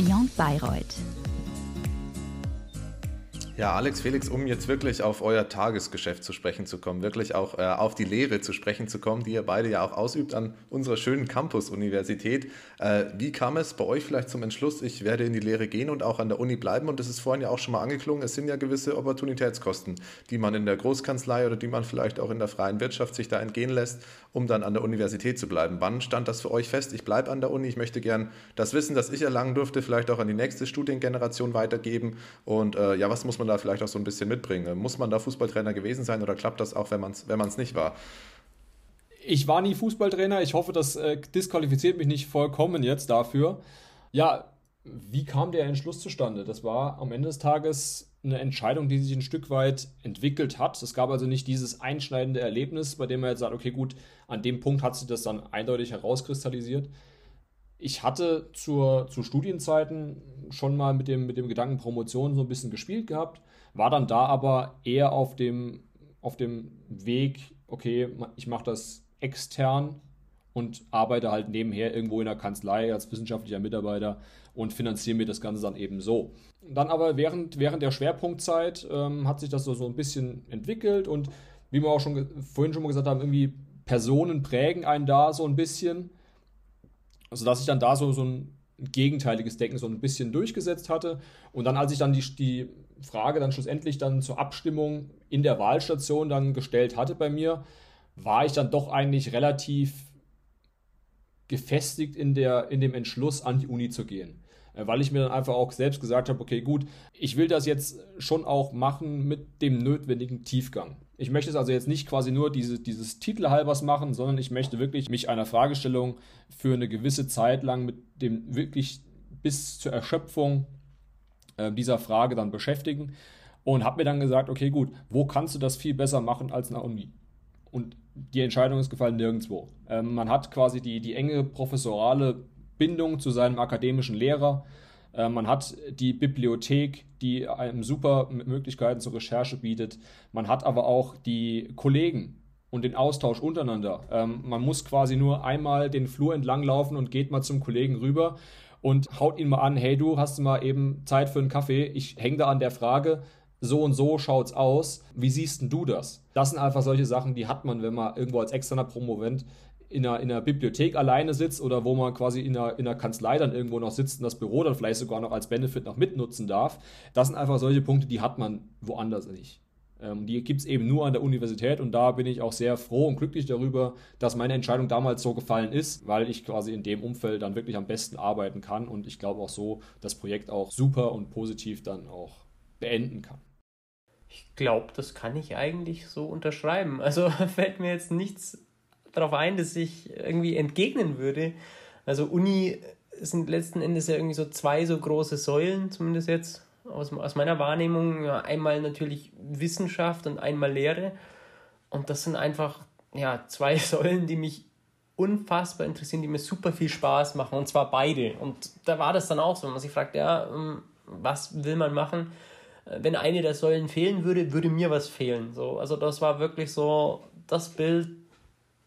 Beyond Bayreuth. Ja, Alex, Felix, um jetzt wirklich auf euer Tagesgeschäft zu sprechen zu kommen, wirklich auch äh, auf die Lehre zu sprechen zu kommen, die ihr beide ja auch ausübt an unserer schönen Campus-Universität. Äh, wie kam es bei euch vielleicht zum Entschluss, ich werde in die Lehre gehen und auch an der Uni bleiben? Und das ist vorhin ja auch schon mal angeklungen, es sind ja gewisse Opportunitätskosten, die man in der Großkanzlei oder die man vielleicht auch in der freien Wirtschaft sich da entgehen lässt, um dann an der Universität zu bleiben. Wann stand das für euch fest? Ich bleibe an der Uni, ich möchte gern das Wissen, das ich erlangen durfte, vielleicht auch an die nächste Studiengeneration weitergeben. Und äh, ja, was muss man da vielleicht auch so ein bisschen mitbringen? Muss man da Fußballtrainer gewesen sein oder klappt das auch, wenn man es wenn nicht war? Ich war nie Fußballtrainer. Ich hoffe, das äh, disqualifiziert mich nicht vollkommen jetzt dafür. Ja, wie kam der Entschluss zustande? Das war am Ende des Tages eine Entscheidung, die sich ein Stück weit entwickelt hat. Es gab also nicht dieses einschneidende Erlebnis, bei dem man jetzt sagt, okay, gut, an dem Punkt hat sich das dann eindeutig herauskristallisiert. Ich hatte zur, zu Studienzeiten schon mal mit dem, mit dem Gedanken Promotion so ein bisschen gespielt gehabt, war dann da aber eher auf dem, auf dem Weg, okay, ich mache das extern und arbeite halt nebenher irgendwo in der Kanzlei als wissenschaftlicher Mitarbeiter und finanziere mir das Ganze dann eben so. Dann aber während, während der Schwerpunktzeit ähm, hat sich das so, so ein bisschen entwickelt und wie wir auch schon vorhin schon mal gesagt haben, irgendwie Personen prägen einen da so ein bisschen also dass ich dann da so, so ein gegenteiliges Denken so ein bisschen durchgesetzt hatte. Und dann, als ich dann die, die Frage dann schlussendlich dann zur Abstimmung in der Wahlstation dann gestellt hatte bei mir, war ich dann doch eigentlich relativ gefestigt in, der, in dem Entschluss, an die Uni zu gehen. Äh, weil ich mir dann einfach auch selbst gesagt habe, okay, gut, ich will das jetzt schon auch machen mit dem notwendigen Tiefgang. Ich möchte es also jetzt nicht quasi nur diese, dieses Titelhalbers machen, sondern ich möchte wirklich mich einer Fragestellung für eine gewisse Zeit lang mit dem wirklich bis zur Erschöpfung äh, dieser Frage dann beschäftigen und habe mir dann gesagt, okay, gut, wo kannst du das viel besser machen als in der Uni? Und die Entscheidung ist gefallen nirgendwo. Ähm, man hat quasi die, die enge professorale Bindung zu seinem akademischen Lehrer. Äh, man hat die Bibliothek, die einem super Möglichkeiten zur Recherche bietet. Man hat aber auch die Kollegen und den Austausch untereinander. Ähm, man muss quasi nur einmal den Flur entlang laufen und geht mal zum Kollegen rüber und haut ihn mal an, hey du, hast du mal eben Zeit für einen Kaffee? Ich hänge da an der Frage, so und so schaut's aus. Wie siehst denn du das? Das sind einfach solche Sachen, die hat man, wenn man irgendwo als externer Promovent in einer, in einer Bibliothek alleine sitzt oder wo man quasi in einer, in einer Kanzlei dann irgendwo noch sitzt und das Büro dann vielleicht sogar noch als Benefit noch mitnutzen darf. Das sind einfach solche Punkte, die hat man woanders nicht. Ähm, die gibt es eben nur an der Universität und da bin ich auch sehr froh und glücklich darüber, dass meine Entscheidung damals so gefallen ist, weil ich quasi in dem Umfeld dann wirklich am besten arbeiten kann und ich glaube auch so das Projekt auch super und positiv dann auch beenden kann. Ich glaube, das kann ich eigentlich so unterschreiben. Also fällt mir jetzt nichts darauf ein, dass ich irgendwie entgegnen würde. Also Uni sind letzten Endes ja irgendwie so zwei so große Säulen, zumindest jetzt aus, aus meiner Wahrnehmung. Ja, einmal natürlich Wissenschaft und einmal Lehre. Und das sind einfach ja, zwei Säulen, die mich unfassbar interessieren, die mir super viel Spaß machen. Und zwar beide. Und da war das dann auch so, wenn man sich fragt, ja, ähm, was will man machen? Äh, wenn eine der Säulen fehlen würde, würde mir was fehlen. So, also das war wirklich so das Bild,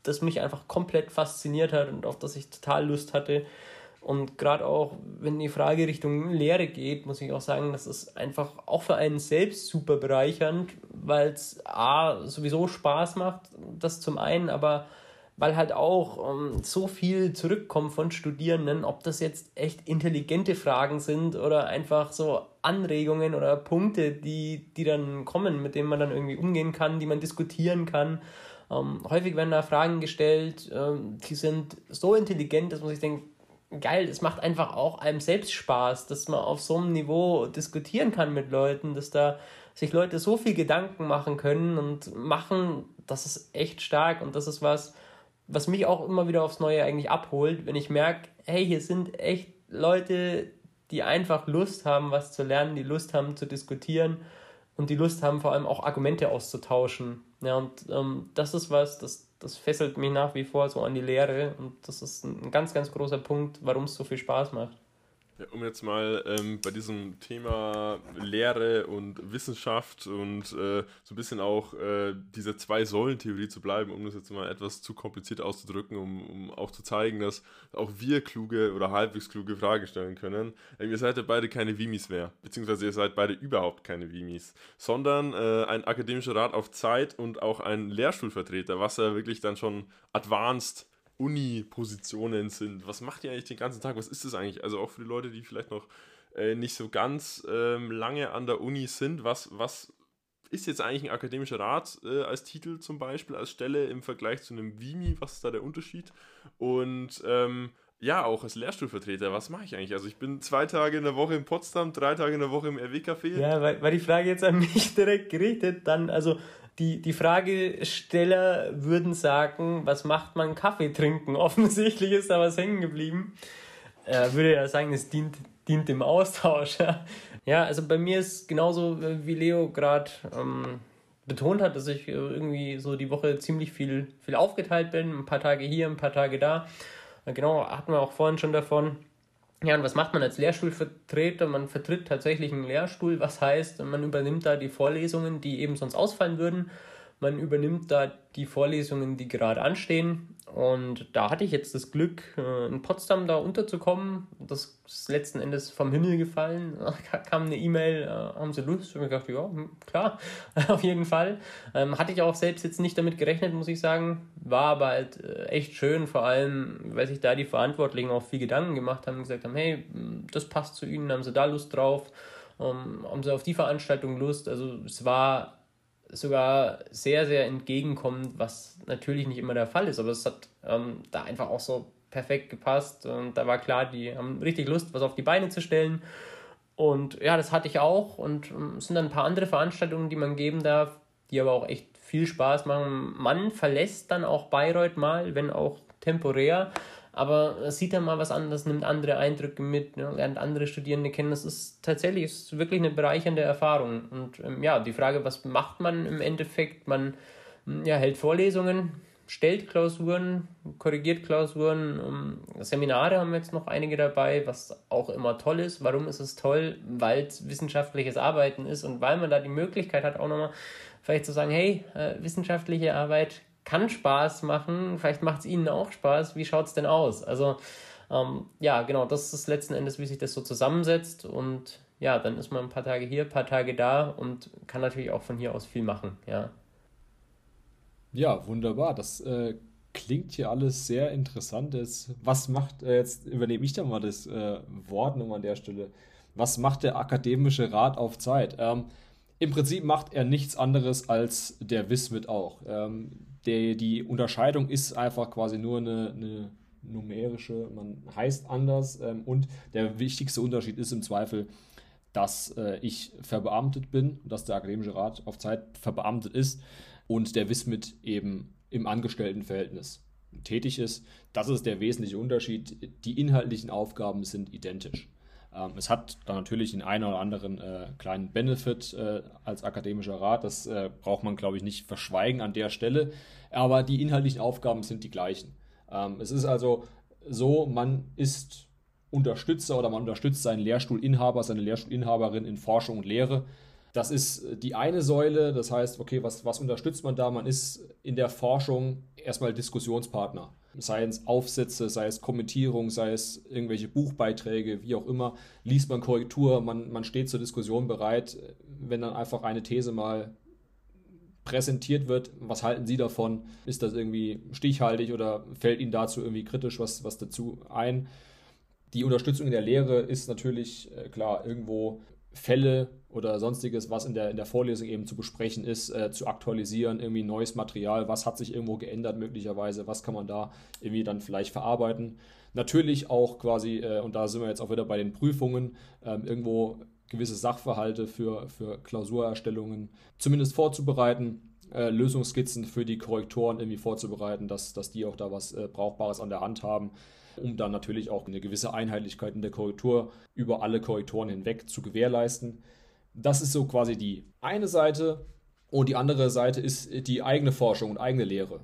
das mich einfach komplett fasziniert hat und auf das ich total Lust hatte. Und gerade auch, wenn die Frage Richtung Lehre geht, muss ich auch sagen, das ist einfach auch für einen selbst super bereichernd, weil es A, sowieso Spaß macht, das zum einen, aber weil halt auch um, ähm, so viel zurückkommt von Studierenden, ob das jetzt echt intelligente Fragen sind oder einfach so Anregungen oder Punkte, die, die dann kommen, mit denen man dann irgendwie umgehen kann, die man diskutieren kann. Ähm, häufig werden da Fragen gestellt, ähm, die sind so intelligent, dass man sich denkt, geil, es macht einfach auch einem selbst Spaß, dass man auf so einem Niveau diskutieren kann mit Leuten, dass da sich Leute so viel Gedanken machen können und machen, das ist echt stark und das ist was, was mich auch immer wieder aufs Neue eigentlich abholt, wenn ich merke, hey, hier sind echt Leute, die einfach Lust haben, was zu lernen, die Lust haben zu diskutieren und die Lust haben, vor allem auch Argumente auszutauschen. Ja, und ähm, das ist was, das, das fesselt mich nach wie vor so an die Lehre und das ist ein ganz, ganz großer Punkt, warum es so viel Spaß macht. Ja, um jetzt mal ähm, bei diesem Thema Lehre und Wissenschaft und äh, so ein bisschen auch äh, diese Zwei-Säulen-Theorie zu bleiben, um das jetzt mal etwas zu kompliziert auszudrücken, um, um auch zu zeigen, dass auch wir kluge oder halbwegs kluge Fragen stellen können. Ähm, ihr seid ja beide keine Vimis mehr, beziehungsweise ihr seid beide überhaupt keine Vimis, sondern äh, ein akademischer Rat auf Zeit und auch ein Lehrstuhlvertreter, was ja wirklich dann schon advanced Uni-Positionen sind. Was macht ihr eigentlich den ganzen Tag? Was ist das eigentlich? Also auch für die Leute, die vielleicht noch äh, nicht so ganz ähm, lange an der Uni sind, was, was ist jetzt eigentlich ein akademischer Rat äh, als Titel zum Beispiel, als Stelle im Vergleich zu einem Vimi? Was ist da der Unterschied? Und ähm, ja, auch als Lehrstuhlvertreter, was mache ich eigentlich? Also ich bin zwei Tage in der Woche in Potsdam, drei Tage in der Woche im RW-Café. Ja, war, war die Frage jetzt an mich direkt gerichtet, dann, also die, die Fragesteller würden sagen, was macht man Kaffee trinken? Offensichtlich ist da was hängen geblieben. Er würde ja sagen, es dient, dient dem Austausch. ja, also bei mir ist genauso, wie Leo gerade ähm, betont hat, dass ich irgendwie so die Woche ziemlich viel, viel aufgeteilt bin. Ein paar Tage hier, ein paar Tage da. Genau, hatten wir auch vorhin schon davon. Ja, und was macht man als Lehrstuhlvertreter? Man vertritt tatsächlich einen Lehrstuhl, was heißt, man übernimmt da die Vorlesungen, die eben sonst ausfallen würden. Man übernimmt da die Vorlesungen, die gerade anstehen. Und da hatte ich jetzt das Glück, äh, in Potsdam da unterzukommen. Das ist letzten Endes vom Himmel gefallen. Da kam eine E-Mail, äh, haben Sie Lust? Und ich dachte, ja, hm, klar, auf jeden Fall. Ähm, hatte ich auch selbst jetzt nicht damit gerechnet, muss ich sagen. War aber halt äh, echt schön, vor allem, weil sich da die Verantwortlichen auch viel Gedanken gemacht haben und gesagt haben, hey, hm, das passt zu Ihnen, haben Sie da Lust drauf? Ähm, haben Sie auf die Veranstaltung Lust? Also es war sogar sehr, sehr entgegenkommt, was natürlich nicht immer der Fall ist, aber es hat ähm, da einfach auch so perfekt gepasst und da war klar, die haben richtig Lust, was auf die Beine zu stellen. Und ja, das hatte ich auch und ähm, es sind dann ein paar andere Veranstaltungen, die man geben darf, die aber auch echt viel Spaß machen. Man verlässt dann auch Bayreuth mal, wenn auch temporär, aber sieht dann mal was anderes, nimmt andere Eindrücke mit, ne, lernt andere Studierende kennen. Das ist tatsächlich ist wirklich eine bereichernde Erfahrung. Und ähm, ja, die Frage, was macht man im Endeffekt? Man hm, ja, hält Vorlesungen, stellt Klausuren, korrigiert Klausuren. Ähm, Seminare haben wir jetzt noch einige dabei, was auch immer toll ist. Warum ist es toll? Weil es wissenschaftliches Arbeiten ist und weil man da die Möglichkeit hat, auch nochmal vielleicht zu sagen, hey, äh, wissenschaftliche Arbeit kann Spaß machen, vielleicht macht es ihnen auch Spaß, wie schaut es denn aus? Also ähm, ja, genau, das ist letzten Endes, wie sich das so zusammensetzt und ja, dann ist man ein paar Tage hier, ein paar Tage da und kann natürlich auch von hier aus viel machen, ja. Ja, wunderbar. Das äh, klingt hier alles sehr interessant. Was macht, äh, jetzt übernehme ich da mal das äh, Wort nochmal an der Stelle. Was macht der akademische Rat auf Zeit? Ähm, Im Prinzip macht er nichts anderes als der Wismit auch. Ähm, der, die Unterscheidung ist einfach quasi nur eine, eine numerische, man heißt anders ähm, und der wichtigste Unterschied ist im Zweifel, dass äh, ich verbeamtet bin, dass der Akademische Rat auf Zeit verbeamtet ist und der Wismit eben im Angestelltenverhältnis tätig ist. Das ist der wesentliche Unterschied. Die inhaltlichen Aufgaben sind identisch. Ähm, es hat dann natürlich den einen oder anderen äh, kleinen Benefit äh, als akademischer Rat. Das äh, braucht man, glaube ich, nicht verschweigen an der Stelle. Aber die inhaltlichen Aufgaben sind die gleichen. Ähm, es ist also so, man ist Unterstützer oder man unterstützt seinen Lehrstuhlinhaber, seine Lehrstuhlinhaberin in Forschung und Lehre. Das ist die eine Säule, das heißt, okay, was, was unterstützt man da? Man ist in der Forschung erstmal Diskussionspartner sei es Aufsätze, sei es Kommentierung, sei es irgendwelche Buchbeiträge, wie auch immer, liest man Korrektur, man, man steht zur Diskussion bereit, wenn dann einfach eine These mal präsentiert wird, was halten Sie davon? Ist das irgendwie stichhaltig oder fällt Ihnen dazu irgendwie kritisch was, was dazu ein? Die Unterstützung in der Lehre ist natürlich äh, klar irgendwo Fälle oder sonstiges, was in der, in der Vorlesung eben zu besprechen ist, äh, zu aktualisieren, irgendwie neues Material, was hat sich irgendwo geändert möglicherweise, was kann man da irgendwie dann vielleicht verarbeiten. Natürlich auch quasi, äh, und da sind wir jetzt auch wieder bei den Prüfungen, äh, irgendwo gewisse Sachverhalte für, für Klausurerstellungen zumindest vorzubereiten. Äh, Lösungsskizzen für die Korrektoren irgendwie vorzubereiten, dass, dass die auch da was äh, Brauchbares an der Hand haben um dann natürlich auch eine gewisse Einheitlichkeit in der Korrektur über alle Korrektoren hinweg zu gewährleisten. Das ist so quasi die eine Seite und die andere Seite ist die eigene Forschung und eigene Lehre.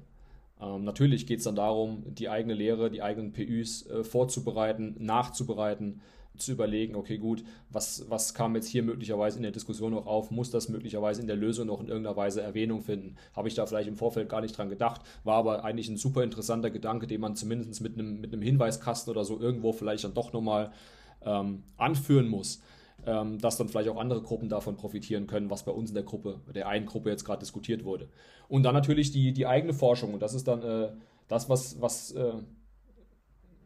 Ähm, natürlich geht es dann darum, die eigene Lehre, die eigenen PÜs äh, vorzubereiten, nachzubereiten, zu überlegen, okay, gut, was, was kam jetzt hier möglicherweise in der Diskussion noch auf? Muss das möglicherweise in der Lösung noch in irgendeiner Weise Erwähnung finden? Habe ich da vielleicht im Vorfeld gar nicht dran gedacht, war aber eigentlich ein super interessanter Gedanke, den man zumindest mit einem, mit einem Hinweiskasten oder so irgendwo vielleicht dann doch nochmal ähm, anführen muss ähm, dass dann vielleicht auch andere Gruppen davon profitieren können, was bei uns in der Gruppe, der einen Gruppe jetzt gerade diskutiert wurde. Und dann natürlich die, die eigene Forschung. Und das ist dann äh, das, was, was äh,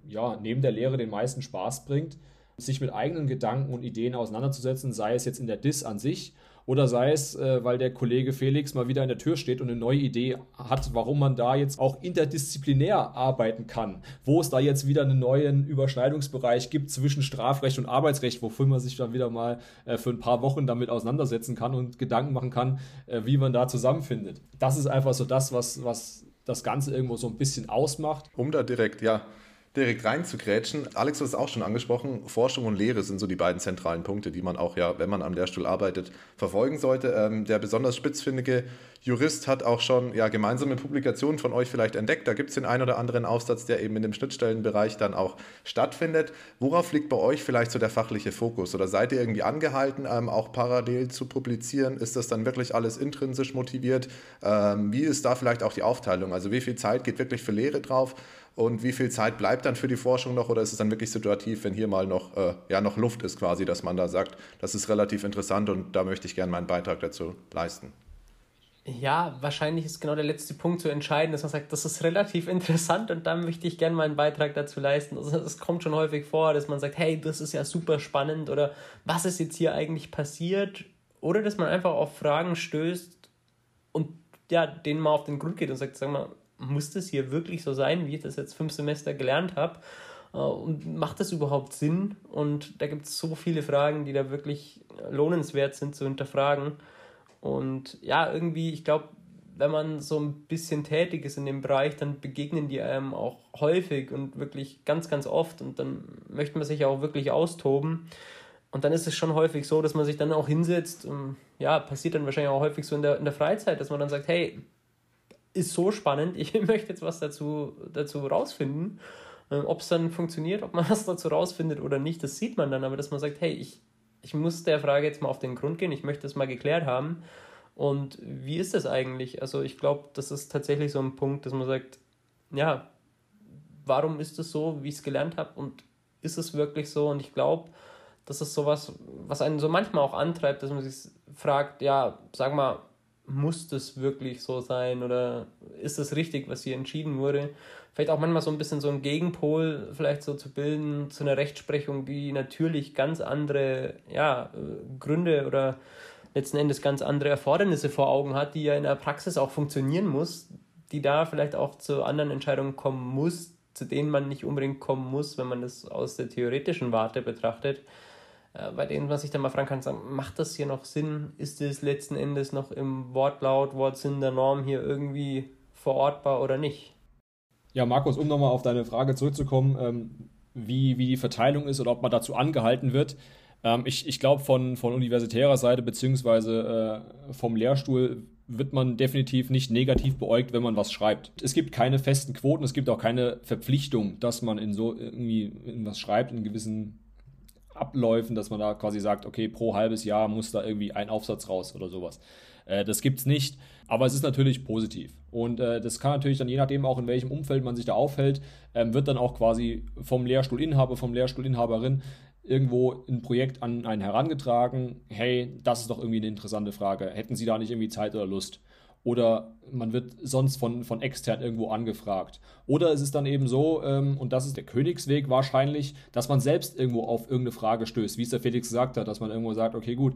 ja, neben der Lehre den meisten Spaß bringt, sich mit eigenen Gedanken und Ideen auseinanderzusetzen, sei es jetzt in der DIS an sich oder sei es, äh, weil der Kollege Felix mal wieder in der Tür steht und eine neue Idee hat, warum man da jetzt auch interdisziplinär arbeiten kann, wo es da jetzt wieder einen neuen Überschneidungsbereich gibt zwischen Strafrecht und Arbeitsrecht, wofür man sich dann wieder mal äh, für ein paar Wochen damit auseinandersetzen kann und Gedanken machen kann, äh, wie man da zusammenfindet. Das ist einfach so das, was, was das Ganze irgendwo so ein bisschen ausmacht. Um da direkt, ja, direkt reinzugrätschen. Alex hat es auch schon angesprochen. Forschung und Lehre sind so die beiden zentralen Punkte, die man auch ja, wenn man am Lehrstuhl arbeitet, verfolgen sollte. Ähm, der besonders spitzfindige Jurist hat auch schon ja, gemeinsame Publikationen von euch vielleicht entdeckt. Da gibt es den einen oder anderen Aufsatz, der eben in dem Schnittstellenbereich dann auch stattfindet. Worauf liegt bei euch vielleicht so der fachliche Fokus? Oder seid ihr irgendwie angehalten, ähm, auch parallel zu publizieren? Ist das dann wirklich alles intrinsisch motiviert? Ähm, wie ist da vielleicht auch die Aufteilung? Also wie viel Zeit geht wirklich für Lehre drauf? Und wie viel Zeit bleibt dann für die Forschung noch? Oder ist es dann wirklich situativ, wenn hier mal noch, äh, ja, noch Luft ist quasi, dass man da sagt, das ist relativ interessant und da möchte ich gerne meinen Beitrag dazu leisten? Ja, wahrscheinlich ist genau der letzte Punkt zu entscheiden, dass man sagt, das ist relativ interessant und dann möchte ich gerne meinen Beitrag dazu leisten. Also es kommt schon häufig vor, dass man sagt, hey, das ist ja super spannend oder was ist jetzt hier eigentlich passiert? Oder dass man einfach auf Fragen stößt und ja, denen mal auf den Grund geht und sagt, sag mal, muss das hier wirklich so sein, wie ich das jetzt fünf Semester gelernt habe? Äh, und macht das überhaupt Sinn? Und da gibt es so viele Fragen, die da wirklich lohnenswert sind zu hinterfragen. Und ja, irgendwie, ich glaube, wenn man so ein bisschen tätig ist in dem Bereich, dann begegnen die einem auch häufig und wirklich ganz, ganz oft. Und dann möchte man sich auch wirklich austoben. Und dann ist es schon häufig so, dass man sich dann auch hinsetzt. Und, ja, passiert dann wahrscheinlich auch häufig so in der, in der Freizeit, dass man dann sagt, hey, ist so spannend, ich möchte jetzt was dazu, dazu rausfinden. Ähm, ob es dann funktioniert, ob man was dazu rausfindet oder nicht, das sieht man dann, aber dass man sagt, hey, ich, ich muss der Frage jetzt mal auf den Grund gehen, ich möchte das mal geklärt haben. Und wie ist das eigentlich? Also ich glaube, das ist tatsächlich so ein Punkt, dass man sagt, ja, warum ist es so, wie ich es gelernt habe und ist es wirklich so? Und ich glaube, das ist sowas, was einen so manchmal auch antreibt, dass man sich fragt, ja, sag mal, muss das wirklich so sein oder ist das richtig, was hier entschieden wurde? Vielleicht auch manchmal so ein bisschen so ein Gegenpol vielleicht so zu bilden zu einer Rechtsprechung, die natürlich ganz andere ja, Gründe oder letzten Endes ganz andere Erfordernisse vor Augen hat, die ja in der Praxis auch funktionieren muss, die da vielleicht auch zu anderen Entscheidungen kommen muss, zu denen man nicht unbedingt kommen muss, wenn man das aus der theoretischen Warte betrachtet bei denen man sich dann mal fragen kann, sagen, macht das hier noch Sinn? Ist es letzten Endes noch im Wortlaut, Wortsinn der Norm hier irgendwie verortbar oder nicht? Ja, Markus, um nochmal auf deine Frage zurückzukommen, ähm, wie, wie die Verteilung ist oder ob man dazu angehalten wird. Ähm, ich ich glaube, von, von universitärer Seite beziehungsweise äh, vom Lehrstuhl wird man definitiv nicht negativ beäugt, wenn man was schreibt. Es gibt keine festen Quoten, es gibt auch keine Verpflichtung, dass man in so irgendwie in was schreibt, in gewissen Abläufen, dass man da quasi sagt, okay, pro halbes Jahr muss da irgendwie ein Aufsatz raus oder sowas. Äh, das gibt es nicht, aber es ist natürlich positiv. Und äh, das kann natürlich dann je nachdem auch in welchem Umfeld man sich da aufhält, ähm, wird dann auch quasi vom Lehrstuhlinhaber, vom Lehrstuhlinhaberin irgendwo ein Projekt an einen herangetragen, hey, das ist doch irgendwie eine interessante Frage. Hätten Sie da nicht irgendwie Zeit oder Lust? Oder man wird sonst von, von extern irgendwo angefragt. Oder es ist dann eben so, ähm, und das ist der Königsweg wahrscheinlich, dass man selbst irgendwo auf irgendeine Frage stößt, wie es der Felix gesagt hat, dass man irgendwo sagt, okay, gut,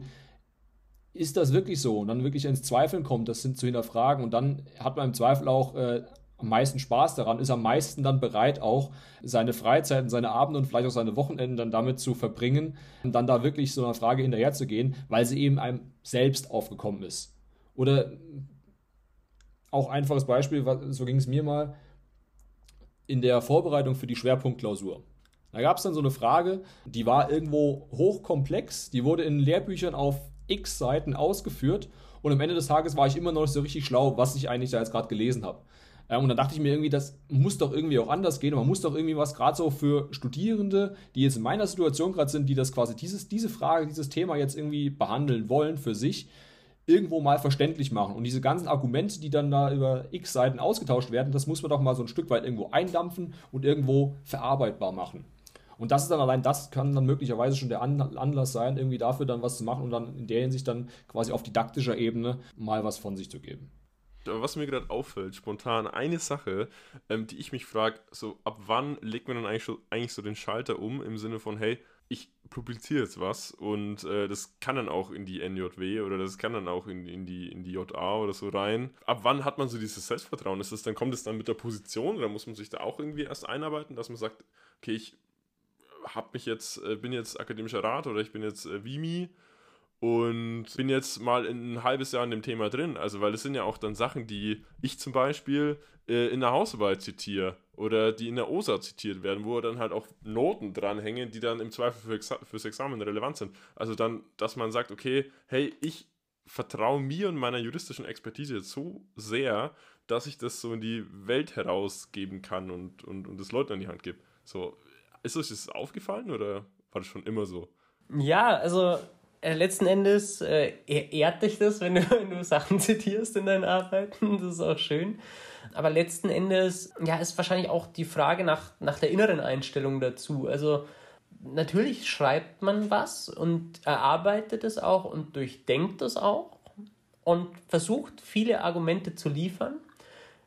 ist das wirklich so? Und dann wirklich ins Zweifeln kommt, das sind zu hinterfragen und dann hat man im Zweifel auch äh, am meisten Spaß daran, ist am meisten dann bereit, auch seine Freizeiten, seine Abende und vielleicht auch seine Wochenenden dann damit zu verbringen und dann da wirklich so einer Frage hinterher zu gehen, weil sie eben einem selbst aufgekommen ist. Oder auch einfaches Beispiel, so ging es mir mal in der Vorbereitung für die Schwerpunktklausur. Da gab es dann so eine Frage, die war irgendwo hochkomplex, die wurde in Lehrbüchern auf x Seiten ausgeführt und am Ende des Tages war ich immer noch nicht so richtig schlau, was ich eigentlich da jetzt gerade gelesen habe. Äh, und dann dachte ich mir irgendwie, das muss doch irgendwie auch anders gehen. Man muss doch irgendwie was, gerade so für Studierende, die jetzt in meiner Situation gerade sind, die das quasi dieses, diese Frage, dieses Thema jetzt irgendwie behandeln wollen für sich, irgendwo mal verständlich machen. Und diese ganzen Argumente, die dann da über x Seiten ausgetauscht werden, das muss man doch mal so ein Stück weit irgendwo eindampfen und irgendwo verarbeitbar machen. Und das ist dann allein, das kann dann möglicherweise schon der Anlass sein, irgendwie dafür dann was zu machen und dann in der Hinsicht dann quasi auf didaktischer Ebene mal was von sich zu geben. Was mir gerade auffällt, spontan, eine Sache, ähm, die ich mich frage, so ab wann legt man dann eigentlich so, eigentlich so den Schalter um im Sinne von, hey, ich publiziere jetzt was und äh, das kann dann auch in die NJW oder das kann dann auch in, in, die, in die JA oder so rein. Ab wann hat man so dieses Selbstvertrauen? Ist das dann, kommt es dann mit der Position oder muss man sich da auch irgendwie erst einarbeiten, dass man sagt, okay, ich hab mich jetzt, äh, bin jetzt akademischer Rat oder ich bin jetzt äh, Vimi und bin jetzt mal in ein halbes Jahr in dem Thema drin. Also, weil es sind ja auch dann Sachen, die ich zum Beispiel äh, in der Hausarbeit zitiere oder die in der OSA zitiert werden, wo dann halt auch Noten dranhängen, die dann im Zweifel für Exa fürs Examen relevant sind. Also dann, dass man sagt, okay, hey, ich vertraue mir und meiner juristischen Expertise jetzt so sehr, dass ich das so in die Welt herausgeben kann und, und, und das Leuten an die Hand gebe. So, ist euch das aufgefallen oder war das schon immer so? Ja, also letzten Endes äh, ehrt dich das, wenn du, wenn du Sachen zitierst in deinen Arbeiten. Das ist auch schön. Aber letzten Endes, ja, ist wahrscheinlich auch die Frage nach, nach der inneren Einstellung dazu. Also natürlich schreibt man was und erarbeitet es auch und durchdenkt es auch und versucht viele Argumente zu liefern.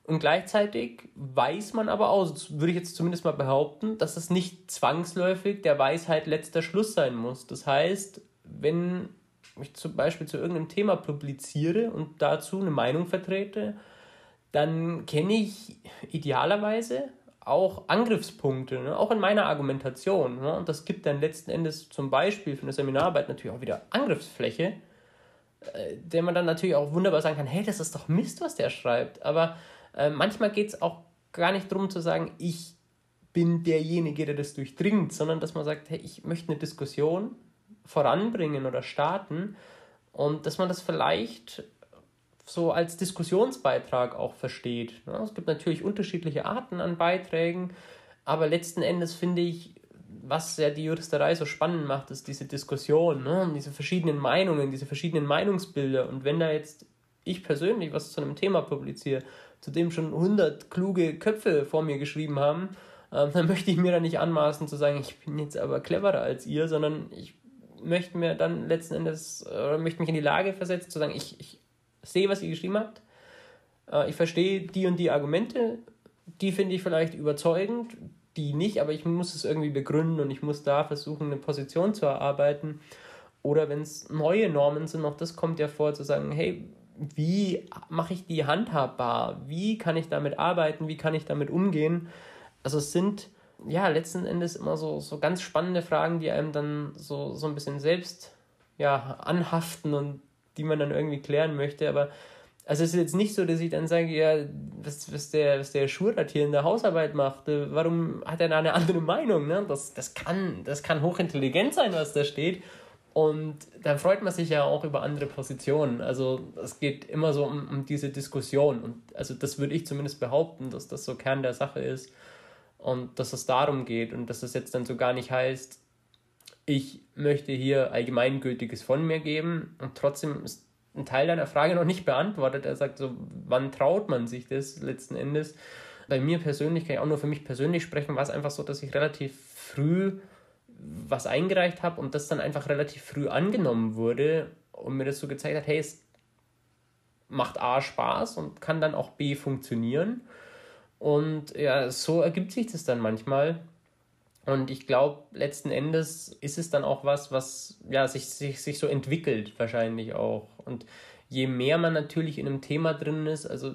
Und gleichzeitig weiß man aber auch, würde ich jetzt zumindest mal behaupten, dass es nicht zwangsläufig der Weisheit letzter Schluss sein muss. Das heißt, wenn ich zum Beispiel zu irgendeinem Thema publiziere und dazu eine Meinung vertrete, dann kenne ich idealerweise auch Angriffspunkte, ne? auch in meiner Argumentation. Ne? Und das gibt dann letzten Endes zum Beispiel für eine Seminararbeit natürlich auch wieder Angriffsfläche, äh, der man dann natürlich auch wunderbar sagen kann, hey, das ist doch Mist, was der schreibt. Aber äh, manchmal geht es auch gar nicht darum zu sagen, ich bin derjenige, der das durchdringt, sondern dass man sagt, hey, ich möchte eine Diskussion voranbringen oder starten und dass man das vielleicht so als Diskussionsbeitrag auch versteht. Es gibt natürlich unterschiedliche Arten an Beiträgen, aber letzten Endes finde ich, was ja die Juristerei so spannend macht, ist diese Diskussion, ne? diese verschiedenen Meinungen, diese verschiedenen Meinungsbilder. Und wenn da jetzt ich persönlich was zu einem Thema publiziere, zu dem schon 100 kluge Köpfe vor mir geschrieben haben, äh, dann möchte ich mir da nicht anmaßen zu sagen, ich bin jetzt aber cleverer als ihr, sondern ich möchte mir dann letzten Endes, oder möchte mich in die Lage versetzen, zu sagen, ich, ich sehe, was ihr geschrieben habt, äh, ich verstehe die und die Argumente, die finde ich vielleicht überzeugend, die nicht, aber ich muss es irgendwie begründen und ich muss da versuchen, eine Position zu erarbeiten. Oder wenn es neue Normen sind, auch das kommt ja vor, zu sagen, hey, wie mache ich die handhabbar? Wie kann ich damit arbeiten? Wie kann ich damit umgehen? Also es sind ja letzten Endes immer so, so ganz spannende Fragen, die einem dann so, so ein bisschen selbst ja, anhaften und die man dann irgendwie klären möchte. Aber also es ist jetzt nicht so, dass ich dann sage, ja, was, was, der, was der Schurat hier in der Hausarbeit macht, äh, warum hat er da eine andere Meinung? Ne? Das, das, kann, das kann hochintelligent sein, was da steht. Und dann freut man sich ja auch über andere Positionen. Also es geht immer so um, um diese Diskussion. Und also das würde ich zumindest behaupten, dass das so Kern der Sache ist. Und dass es darum geht und dass es jetzt dann so gar nicht heißt, ich möchte hier Allgemeingültiges von mir geben und trotzdem ist ein Teil deiner Frage noch nicht beantwortet. Er sagt so, wann traut man sich das letzten Endes? Bei mir persönlich, kann ich auch nur für mich persönlich sprechen, war es einfach so, dass ich relativ früh was eingereicht habe und das dann einfach relativ früh angenommen wurde und mir das so gezeigt hat, hey, es macht A Spaß und kann dann auch B funktionieren. Und ja, so ergibt sich das dann manchmal. Und ich glaube, letzten Endes ist es dann auch was, was ja, sich, sich, sich so entwickelt, wahrscheinlich auch. Und je mehr man natürlich in einem Thema drin ist, also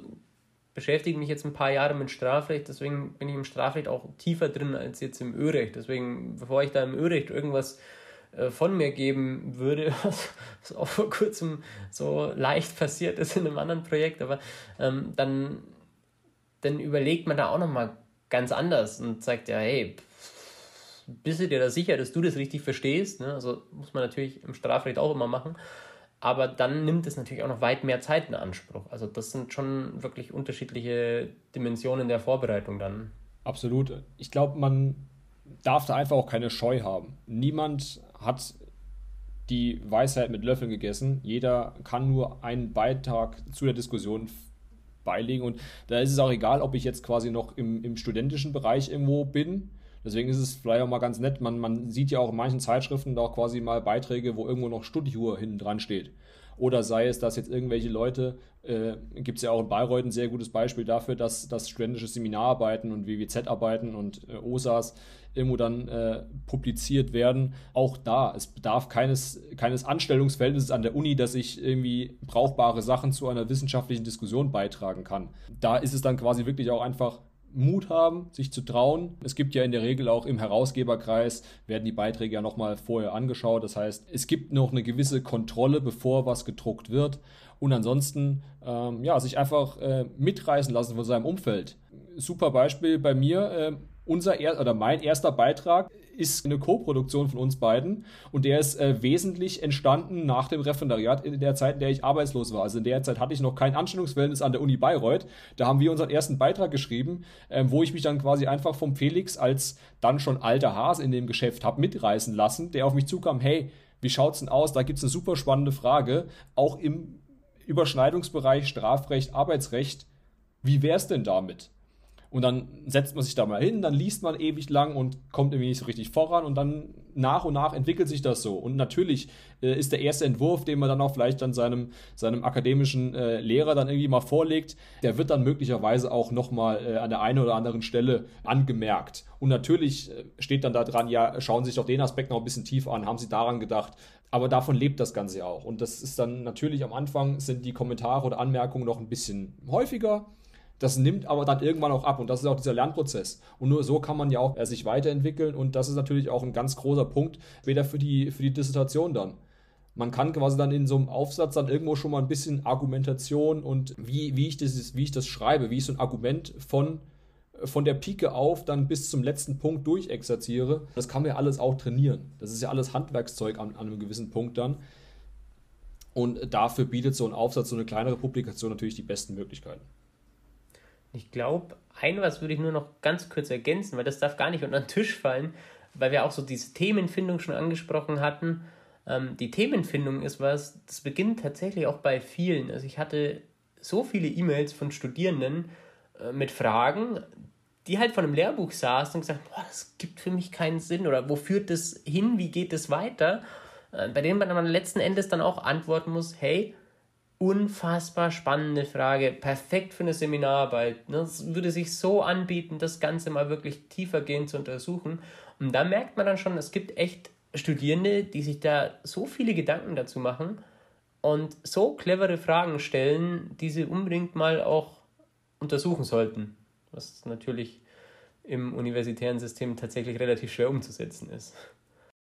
beschäftige mich jetzt ein paar Jahre mit Strafrecht, deswegen bin ich im Strafrecht auch tiefer drin als jetzt im Örecht. Deswegen, bevor ich da im Örecht irgendwas äh, von mir geben würde, was auch vor kurzem so leicht passiert ist in einem anderen Projekt, aber ähm, dann, dann überlegt man da auch nochmal ganz anders und sagt ja, hey, bist du dir da sicher, dass du das richtig verstehst? Ne? Also muss man natürlich im Strafrecht auch immer machen. aber dann nimmt es natürlich auch noch weit mehr Zeit in Anspruch. Also das sind schon wirklich unterschiedliche Dimensionen der Vorbereitung dann. Absolut. Ich glaube, man darf da einfach auch keine Scheu haben. Niemand hat die Weisheit mit Löffeln gegessen. Jeder kann nur einen Beitrag zu der Diskussion beilegen. Und da ist es auch egal, ob ich jetzt quasi noch im, im studentischen Bereich irgendwo bin. Deswegen ist es vielleicht auch mal ganz nett. Man, man sieht ja auch in manchen Zeitschriften da auch quasi mal Beiträge, wo irgendwo noch Studiuhr hinten dran steht. Oder sei es, dass jetzt irgendwelche Leute, äh, gibt es ja auch in Bayreuth ein sehr gutes Beispiel dafür, dass, dass studentische Seminararbeiten und WWZ-Arbeiten und äh, OSAs irgendwo dann äh, publiziert werden. Auch da, es bedarf keines, keines Anstellungsverhältnisses an der Uni, dass ich irgendwie brauchbare Sachen zu einer wissenschaftlichen Diskussion beitragen kann. Da ist es dann quasi wirklich auch einfach Mut haben, sich zu trauen. Es gibt ja in der Regel auch im Herausgeberkreis, werden die Beiträge ja nochmal vorher angeschaut. Das heißt, es gibt noch eine gewisse Kontrolle, bevor was gedruckt wird. Und ansonsten, ähm, ja, sich einfach äh, mitreißen lassen von seinem Umfeld. Super Beispiel bei mir. Äh, unser er oder mein erster Beitrag ist eine Co-Produktion von uns beiden und der ist äh, wesentlich entstanden nach dem Referendariat in der Zeit, in der ich arbeitslos war. Also in der Zeit hatte ich noch kein Anstellungsverhältnis an der Uni Bayreuth. Da haben wir unseren ersten Beitrag geschrieben, äh, wo ich mich dann quasi einfach vom Felix als dann schon alter Hase in dem Geschäft habe mitreißen lassen, der auf mich zukam, hey, wie schaut's denn aus? Da gibt's eine super spannende Frage, auch im Überschneidungsbereich Strafrecht, Arbeitsrecht. Wie wär's denn damit? Und dann setzt man sich da mal hin, dann liest man ewig lang und kommt irgendwie nicht so richtig voran und dann nach und nach entwickelt sich das so. Und natürlich äh, ist der erste Entwurf, den man dann auch vielleicht dann seinem, seinem akademischen äh, Lehrer dann irgendwie mal vorlegt, der wird dann möglicherweise auch nochmal äh, an der einen oder anderen Stelle angemerkt. Und natürlich äh, steht dann da dran, ja, schauen Sie sich doch den Aspekt noch ein bisschen tiefer an, haben Sie daran gedacht. Aber davon lebt das Ganze auch. Und das ist dann natürlich am Anfang sind die Kommentare oder Anmerkungen noch ein bisschen häufiger das nimmt aber dann irgendwann auch ab und das ist auch dieser Lernprozess. Und nur so kann man ja auch äh, sich weiterentwickeln und das ist natürlich auch ein ganz großer Punkt, später für die, für die Dissertation dann. Man kann quasi dann in so einem Aufsatz dann irgendwo schon mal ein bisschen Argumentation und wie, wie, ich, das, wie ich das schreibe, wie ich so ein Argument von, von der Pike auf dann bis zum letzten Punkt durchexerziere. Das kann man ja alles auch trainieren. Das ist ja alles Handwerkszeug an, an einem gewissen Punkt dann. Und dafür bietet so ein Aufsatz, so eine kleinere Publikation natürlich die besten Möglichkeiten. Ich glaube, ein was würde ich nur noch ganz kurz ergänzen, weil das darf gar nicht unter den Tisch fallen, weil wir auch so diese Themenfindung schon angesprochen hatten. Ähm, die Themenfindung ist was, das beginnt tatsächlich auch bei vielen. Also ich hatte so viele E-Mails von Studierenden äh, mit Fragen, die halt von einem Lehrbuch saßen und gesagt, boah, das gibt für mich keinen Sinn oder wo führt das hin, wie geht das weiter? Äh, bei denen man dann letzten Endes dann auch antworten muss, hey, unfassbar spannende Frage. Perfekt für eine Seminararbeit. Ne? Es würde sich so anbieten, das Ganze mal wirklich tiefergehend zu untersuchen. Und da merkt man dann schon, es gibt echt Studierende, die sich da so viele Gedanken dazu machen und so clevere Fragen stellen, die sie unbedingt mal auch untersuchen sollten. Was natürlich im universitären System tatsächlich relativ schwer umzusetzen ist.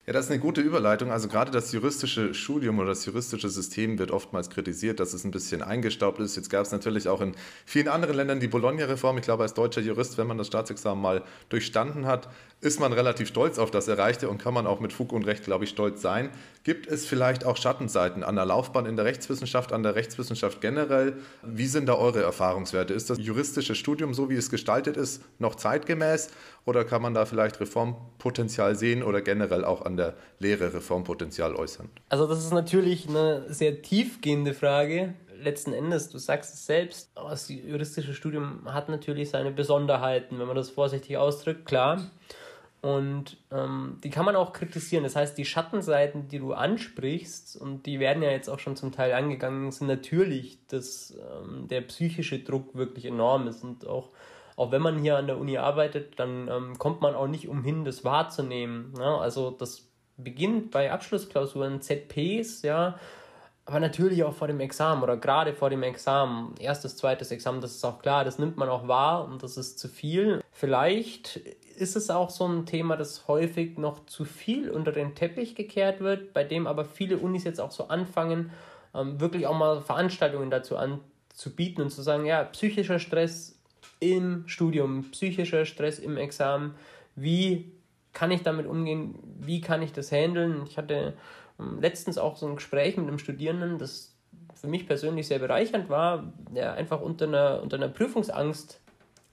Ja, das ist eine gute Überleitung. Also gerade das juristische Studium oder das juristische System wird oftmals kritisiert, dass es ein bisschen eingestaubt ist. Jetzt gab es natürlich auch in vielen anderen Ländern die Bologna-Reform. Ich glaube, als deutscher Jurist, wenn man das Staatsexamen mal durchstanden hat, ist man relativ stolz auf das Erreichte und kann man auch mit Fug und Recht, glaube ich, stolz sein. Gibt es vielleicht auch Schattenseiten an der Laufbahn in der Rechtswissenschaft, an der Rechtswissenschaft generell? Wie sind da eure Erfahrungswerte? Ist das juristische Studium, so wie es gestaltet ist, noch zeitgemäß oder kann man da vielleicht Reformpotenzial sehen oder generell auch an der Lehre Reformpotenzial äußern? Also das ist natürlich eine sehr tiefgehende Frage letzten Endes, du sagst es selbst, das juristische Studium hat natürlich seine Besonderheiten, wenn man das vorsichtig ausdrückt, klar. Und ähm, die kann man auch kritisieren. Das heißt, die Schattenseiten, die du ansprichst, und die werden ja jetzt auch schon zum Teil angegangen, sind natürlich, dass ähm, der psychische Druck wirklich enorm ist. Und auch, auch wenn man hier an der Uni arbeitet, dann ähm, kommt man auch nicht umhin, das wahrzunehmen. Ja? Also das beginnt bei Abschlussklausuren, ZPs, ja, aber natürlich auch vor dem Examen oder gerade vor dem Examen, erstes, zweites Examen, das ist auch klar, das nimmt man auch wahr und das ist zu viel. Vielleicht ist es auch so ein Thema, das häufig noch zu viel unter den Teppich gekehrt wird, bei dem aber viele Unis jetzt auch so anfangen, ähm, wirklich auch mal Veranstaltungen dazu anzubieten und zu sagen, ja, psychischer Stress im Studium, psychischer Stress im Examen, wie kann ich damit umgehen, wie kann ich das handeln? Ich hatte ähm, letztens auch so ein Gespräch mit einem Studierenden, das für mich persönlich sehr bereichernd war, der einfach unter einer, unter einer Prüfungsangst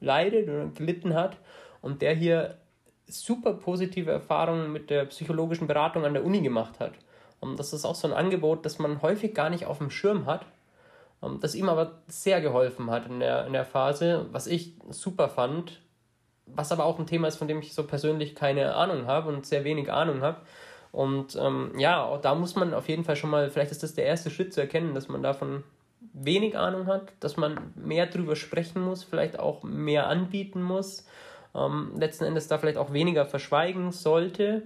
leidet oder gelitten hat und der hier super positive Erfahrungen mit der psychologischen Beratung an der Uni gemacht hat. Und das ist auch so ein Angebot, das man häufig gar nicht auf dem Schirm hat, ähm, das ihm aber sehr geholfen hat in der, in der Phase, was ich super fand, was aber auch ein Thema ist, von dem ich so persönlich keine Ahnung habe und sehr wenig Ahnung habe. Und ähm, ja, da muss man auf jeden Fall schon mal, vielleicht ist das der erste Schritt zu erkennen, dass man davon wenig Ahnung hat, dass man mehr drüber sprechen muss, vielleicht auch mehr anbieten muss, ähm, letzten Endes da vielleicht auch weniger verschweigen sollte.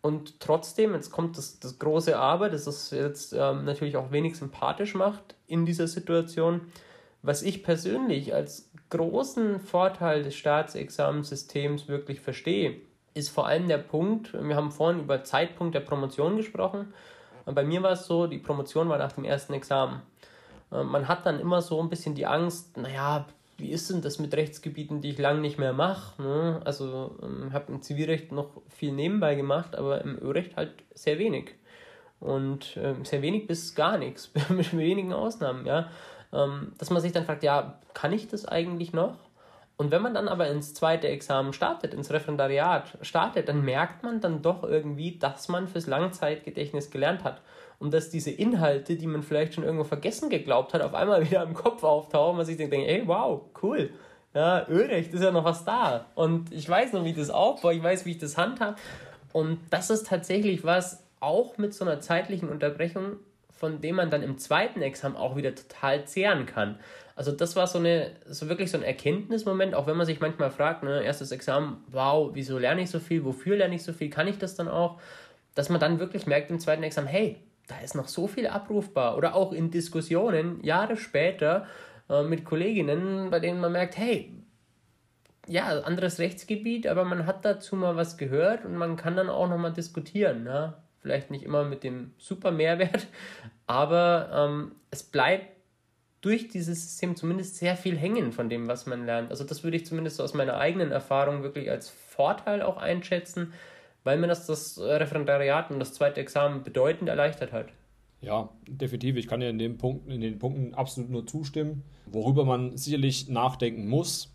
Und trotzdem, jetzt kommt das, das große Aber, das es jetzt ähm, natürlich auch wenig sympathisch macht in dieser Situation. Was ich persönlich als großen Vorteil des Staatsexamensystems wirklich verstehe, ist vor allem der Punkt, wir haben vorhin über Zeitpunkt der Promotion gesprochen. Bei mir war es so, die Promotion war nach dem ersten Examen. Äh, man hat dann immer so ein bisschen die Angst, naja, wie ist denn das mit Rechtsgebieten, die ich lange nicht mehr mache? Ne? Also ähm, habe im Zivilrecht noch viel nebenbei gemacht, aber im Ölrecht halt sehr wenig. Und äh, sehr wenig bis gar nichts, mit wenigen Ausnahmen, ja. Ähm, dass man sich dann fragt, ja, kann ich das eigentlich noch? Und wenn man dann aber ins zweite Examen startet, ins Referendariat startet, dann merkt man dann doch irgendwie, dass man fürs Langzeitgedächtnis gelernt hat und dass diese Inhalte, die man vielleicht schon irgendwo vergessen geglaubt hat, auf einmal wieder im Kopf auftauchen und man sich denkt, ey, wow, cool. Ja, Ölrecht ist ja noch was da. Und ich weiß noch, wie ich das aufbaue, ich weiß, wie ich das handhabe. Und das ist tatsächlich was, auch mit so einer zeitlichen Unterbrechung, von dem man dann im zweiten Examen auch wieder total zehren kann. Also das war so eine, so wirklich so ein Erkenntnismoment, auch wenn man sich manchmal fragt, ne, erstes Examen, wow, wieso lerne ich so viel, wofür lerne ich so viel, kann ich das dann auch? Dass man dann wirklich merkt im zweiten Examen, hey, da ist noch so viel abrufbar. Oder auch in Diskussionen Jahre später äh, mit Kolleginnen, bei denen man merkt, hey, ja, anderes Rechtsgebiet, aber man hat dazu mal was gehört und man kann dann auch nochmal diskutieren. Ne? Vielleicht nicht immer mit dem super Mehrwert, aber ähm, es bleibt durch dieses System zumindest sehr viel hängen von dem, was man lernt. Also das würde ich zumindest aus meiner eigenen Erfahrung wirklich als Vorteil auch einschätzen, weil mir das das Referendariat und das zweite Examen bedeutend erleichtert hat. Ja, definitiv. Ich kann dir in, dem Punkt, in den Punkten absolut nur zustimmen. Worüber man sicherlich nachdenken muss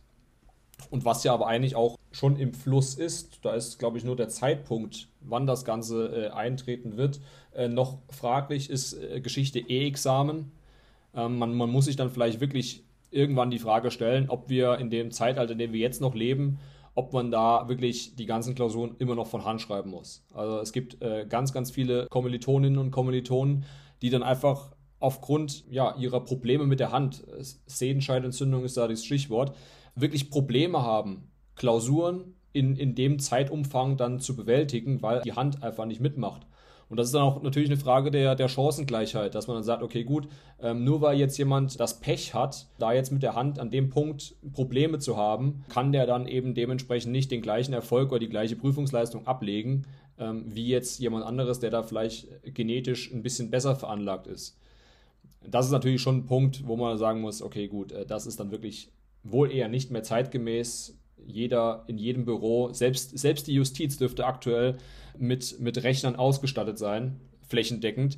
und was ja aber eigentlich auch schon im Fluss ist, da ist, glaube ich, nur der Zeitpunkt, wann das Ganze äh, eintreten wird, äh, noch fraglich, ist äh, Geschichte E-Examen. Ähm, man, man muss sich dann vielleicht wirklich irgendwann die Frage stellen, ob wir in dem Zeitalter, in dem wir jetzt noch leben, ob man da wirklich die ganzen Klausuren immer noch von Hand schreiben muss. Also es gibt äh, ganz, ganz viele Kommilitoninnen und Kommilitonen, die dann einfach aufgrund ja, ihrer Probleme mit der Hand, Sehenscheidentzündung ist da das Stichwort, wirklich Probleme haben, Klausuren in, in dem Zeitumfang dann zu bewältigen, weil die Hand einfach nicht mitmacht. Und das ist dann auch natürlich eine Frage der, der Chancengleichheit, dass man dann sagt, okay, gut, ähm, nur weil jetzt jemand das Pech hat, da jetzt mit der Hand an dem Punkt Probleme zu haben, kann der dann eben dementsprechend nicht den gleichen Erfolg oder die gleiche Prüfungsleistung ablegen, ähm, wie jetzt jemand anderes, der da vielleicht genetisch ein bisschen besser veranlagt ist. Das ist natürlich schon ein Punkt, wo man sagen muss, okay, gut, äh, das ist dann wirklich wohl eher nicht mehr zeitgemäß. Jeder in jedem Büro, selbst, selbst die Justiz dürfte aktuell mit, mit Rechnern ausgestattet sein, flächendeckend,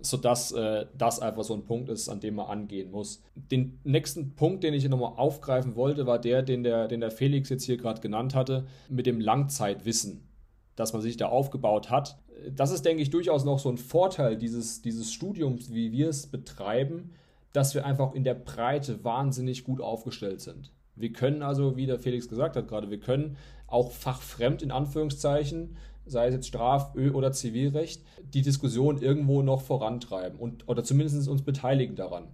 sodass äh, das einfach so ein Punkt ist, an dem man angehen muss. Den nächsten Punkt, den ich nochmal aufgreifen wollte, war der, den der, den der Felix jetzt hier gerade genannt hatte, mit dem Langzeitwissen, das man sich da aufgebaut hat. Das ist, denke ich, durchaus noch so ein Vorteil dieses, dieses Studiums, wie wir es betreiben, dass wir einfach in der Breite wahnsinnig gut aufgestellt sind. Wir können also, wie der Felix gesagt hat gerade, wir können auch fachfremd in Anführungszeichen sei es jetzt Straf-, Ö- oder Zivilrecht, die Diskussion irgendwo noch vorantreiben und, oder zumindest uns beteiligen daran.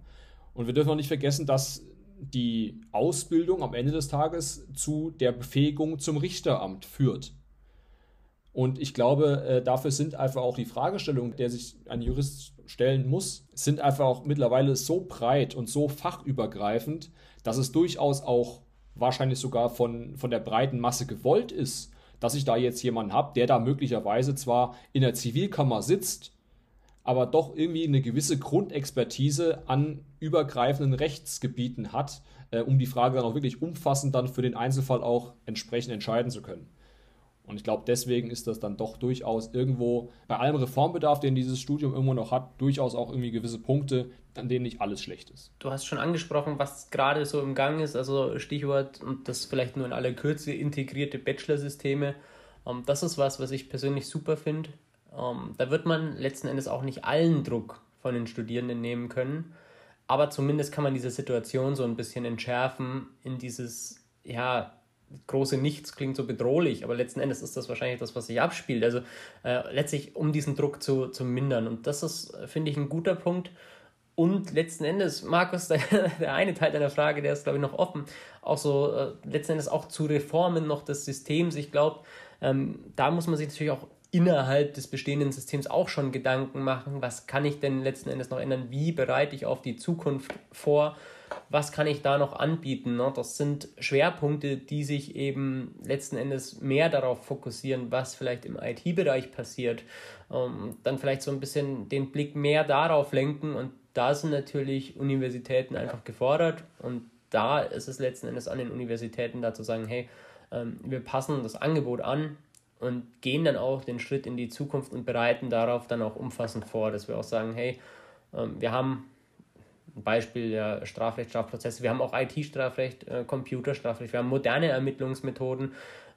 Und wir dürfen auch nicht vergessen, dass die Ausbildung am Ende des Tages zu der Befähigung zum Richteramt führt. Und ich glaube, äh, dafür sind einfach auch die Fragestellungen, der sich ein Jurist stellen muss, sind einfach auch mittlerweile so breit und so fachübergreifend, dass es durchaus auch wahrscheinlich sogar von, von der breiten Masse gewollt ist, dass ich da jetzt jemanden habe, der da möglicherweise zwar in der Zivilkammer sitzt, aber doch irgendwie eine gewisse Grundexpertise an übergreifenden Rechtsgebieten hat, äh, um die Frage dann auch wirklich umfassend dann für den Einzelfall auch entsprechend entscheiden zu können. Und ich glaube, deswegen ist das dann doch durchaus irgendwo, bei allem Reformbedarf, den dieses Studium irgendwo noch hat, durchaus auch irgendwie gewisse Punkte, an denen nicht alles schlecht ist. Du hast schon angesprochen, was gerade so im Gang ist, also Stichwort, und das vielleicht nur in aller Kürze, integrierte Bachelorsysteme. Ähm, das ist was, was ich persönlich super finde. Ähm, da wird man letzten Endes auch nicht allen Druck von den Studierenden nehmen können, aber zumindest kann man diese Situation so ein bisschen entschärfen in dieses, ja, große Nichts klingt so bedrohlich, aber letzten Endes ist das wahrscheinlich das, was sich abspielt. Also äh, letztlich, um diesen Druck zu, zu mindern. Und das ist, finde ich, ein guter Punkt. Und letzten Endes, Markus, der, der eine Teil deiner Frage, der ist, glaube ich, noch offen, auch so äh, letzten Endes auch zu Reformen noch des Systems. Ich glaube, ähm, da muss man sich natürlich auch innerhalb des bestehenden Systems auch schon Gedanken machen, was kann ich denn letzten Endes noch ändern, wie bereite ich auf die Zukunft vor was kann ich da noch anbieten? Ne? Das sind Schwerpunkte, die sich eben letzten Endes mehr darauf fokussieren, was vielleicht im IT-Bereich passiert. Ähm, dann vielleicht so ein bisschen den Blick mehr darauf lenken und da sind natürlich Universitäten einfach gefordert und da ist es letzten Endes an den Universitäten da zu sagen, hey, ähm, wir passen das Angebot an und gehen dann auch den Schritt in die Zukunft und bereiten darauf dann auch umfassend vor, dass wir auch sagen, hey, ähm, wir haben Beispiel der Strafrecht, Strafprozesse. Wir haben auch IT-Strafrecht, äh, Computerstrafrecht, wir haben moderne Ermittlungsmethoden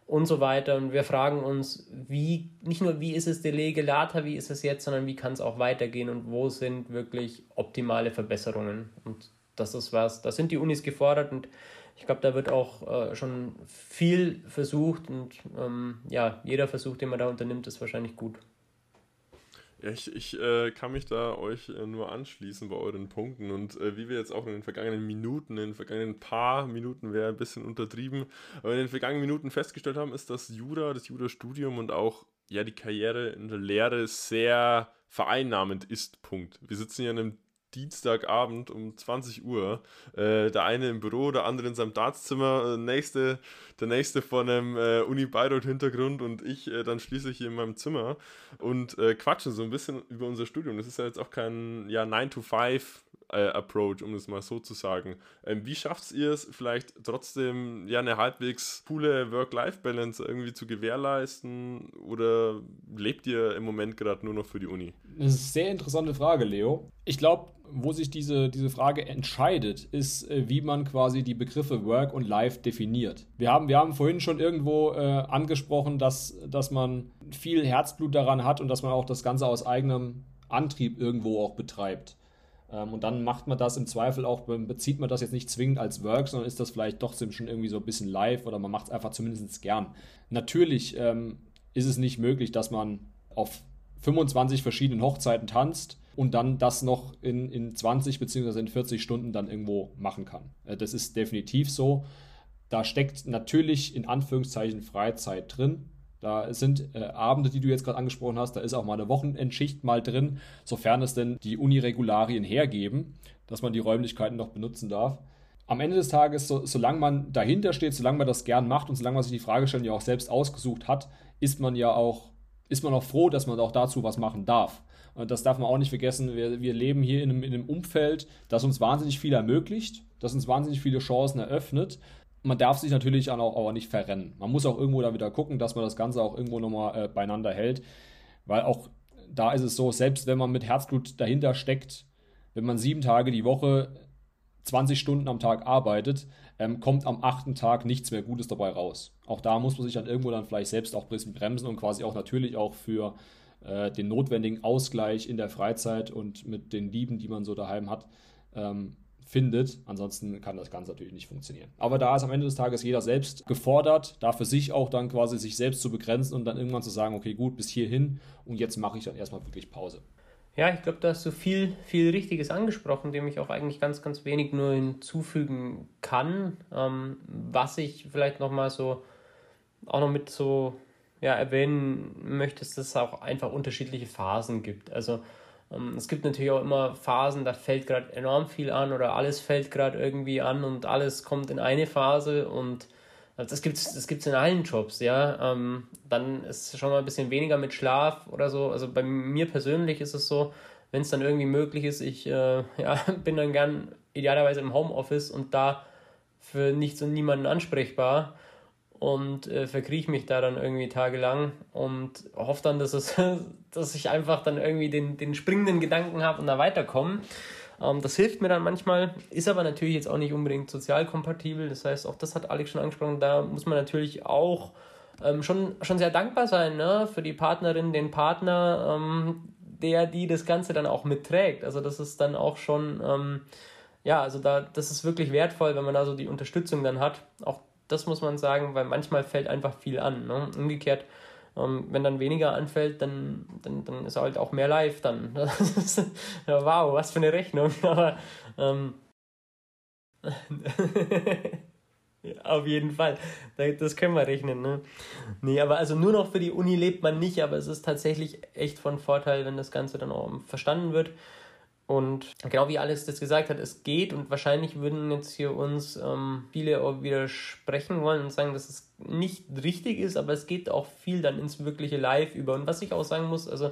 und so weiter. Und wir fragen uns, wie, nicht nur wie ist es de lege wie ist es jetzt, sondern wie kann es auch weitergehen und wo sind wirklich optimale Verbesserungen. Und das ist was, da sind die Unis gefordert und ich glaube, da wird auch äh, schon viel versucht und ähm, ja, jeder Versuch, den man da unternimmt, ist wahrscheinlich gut. Ja, ich, ich äh, kann mich da euch äh, nur anschließen bei euren Punkten und äh, wie wir jetzt auch in den vergangenen Minuten, in den vergangenen paar Minuten wäre ein bisschen untertrieben, aber in den vergangenen Minuten festgestellt haben, ist, dass Jura, das Jura-Studium und auch ja die Karriere in der Lehre sehr vereinnahmend ist. Punkt. Wir sitzen hier in einem Dienstagabend um 20 Uhr. Äh, der eine im Büro, der andere in seinem Dartszimmer, äh, nächste, der nächste von einem äh, Uni Bayreuth Hintergrund und ich äh, dann schließlich hier in meinem Zimmer und äh, quatschen so ein bisschen über unser Studium. Das ist ja jetzt auch kein ja, 9 to 5 äh, um das mal so zu sagen. Ähm, wie schafft ihr es vielleicht trotzdem ja eine halbwegs coole Work-Life-Balance irgendwie zu gewährleisten oder lebt ihr im Moment gerade nur noch für die Uni? Das ist eine sehr interessante Frage, Leo. Ich glaube, wo sich diese, diese Frage entscheidet, ist, äh, wie man quasi die Begriffe Work und Life definiert. Wir haben, wir haben vorhin schon irgendwo äh, angesprochen, dass, dass man viel Herzblut daran hat und dass man auch das Ganze aus eigenem Antrieb irgendwo auch betreibt. Ähm, und dann macht man das im Zweifel auch, bezieht man das jetzt nicht zwingend als Work, sondern ist das vielleicht doch schon irgendwie so ein bisschen live oder man macht es einfach zumindest gern. Natürlich ähm, ist es nicht möglich, dass man auf 25 verschiedenen Hochzeiten tanzt und dann das noch in, in 20 bzw. in 40 Stunden dann irgendwo machen kann. Äh, das ist definitiv so. Da steckt natürlich in Anführungszeichen Freizeit drin. Da sind äh, Abende, die du jetzt gerade angesprochen hast, da ist auch mal eine Wochenendschicht mal drin, sofern es denn die Uniregularien hergeben, dass man die Räumlichkeiten noch benutzen darf. Am Ende des Tages, so, solange man dahinter steht, solange man das gern macht und solange man sich die Fragestellung ja auch selbst ausgesucht hat, ist man ja auch, ist man auch froh, dass man auch dazu was machen darf. Und das darf man auch nicht vergessen. Wir, wir leben hier in einem, in einem Umfeld, das uns wahnsinnig viel ermöglicht, das uns wahnsinnig viele Chancen eröffnet man darf sich natürlich auch, auch nicht verrennen. Man muss auch irgendwo da wieder gucken, dass man das Ganze auch irgendwo nochmal äh, beieinander hält. Weil auch da ist es so, selbst wenn man mit Herzblut dahinter steckt, wenn man sieben Tage die Woche 20 Stunden am Tag arbeitet, ähm, kommt am achten Tag nichts mehr Gutes dabei raus. Auch da muss man sich dann irgendwo dann vielleicht selbst auch ein bisschen bremsen und quasi auch natürlich auch für äh, den notwendigen Ausgleich in der Freizeit und mit den Lieben, die man so daheim hat, ähm, findet. Ansonsten kann das Ganze natürlich nicht funktionieren. Aber da ist am Ende des Tages jeder selbst gefordert, da für sich auch dann quasi sich selbst zu begrenzen und dann irgendwann zu sagen, okay, gut, bis hierhin und jetzt mache ich dann erstmal wirklich Pause. Ja, ich glaube, da hast du viel, viel Richtiges angesprochen, dem ich auch eigentlich ganz, ganz wenig nur hinzufügen kann. Ähm, was ich vielleicht nochmal so auch noch mit so ja, erwähnen möchte, ist, dass es auch einfach unterschiedliche Phasen gibt. Also ähm, es gibt natürlich auch immer Phasen, da fällt gerade enorm viel an oder alles fällt gerade irgendwie an und alles kommt in eine Phase und das gibt es das gibt's in allen Jobs, ja. Ähm, dann ist schon mal ein bisschen weniger mit Schlaf oder so. Also bei mir persönlich ist es so, wenn es dann irgendwie möglich ist, ich äh, ja, bin dann gern idealerweise im Homeoffice und da für nichts und niemanden ansprechbar. Und äh, verkrieche mich da dann irgendwie tagelang und hoffe dann, dass, es, dass ich einfach dann irgendwie den, den springenden Gedanken habe und da weiterkomme. Ähm, das hilft mir dann manchmal, ist aber natürlich jetzt auch nicht unbedingt sozial kompatibel. Das heißt, auch das hat Alex schon angesprochen, da muss man natürlich auch ähm, schon, schon sehr dankbar sein ne? für die Partnerin, den Partner, ähm, der, die das Ganze dann auch mitträgt. Also das ist dann auch schon, ähm, ja, also da, das ist wirklich wertvoll, wenn man da so die Unterstützung dann hat. Auch das muss man sagen, weil manchmal fällt einfach viel an. Ne? Umgekehrt, ähm, wenn dann weniger anfällt, dann, dann, dann ist halt auch mehr live dann. ja, wow, was für eine Rechnung. Aber ähm, auf jeden Fall. Das können wir rechnen, ne? Nee, aber also nur noch für die Uni lebt man nicht, aber es ist tatsächlich echt von Vorteil, wenn das Ganze dann auch verstanden wird. Und genau wie Alex das gesagt hat, es geht und wahrscheinlich würden jetzt hier uns ähm, viele auch widersprechen wollen und sagen, dass es nicht richtig ist, aber es geht auch viel dann ins wirkliche Live über. Und was ich auch sagen muss, also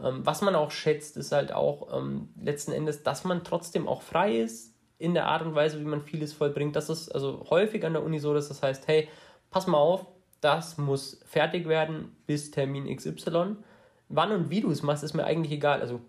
ähm, was man auch schätzt, ist halt auch ähm, letzten Endes, dass man trotzdem auch frei ist in der Art und Weise, wie man vieles vollbringt. Das ist also häufig an der Uni so, dass das heißt, hey, pass mal auf, das muss fertig werden bis Termin XY. Wann und wie du es machst, ist mir eigentlich egal. Also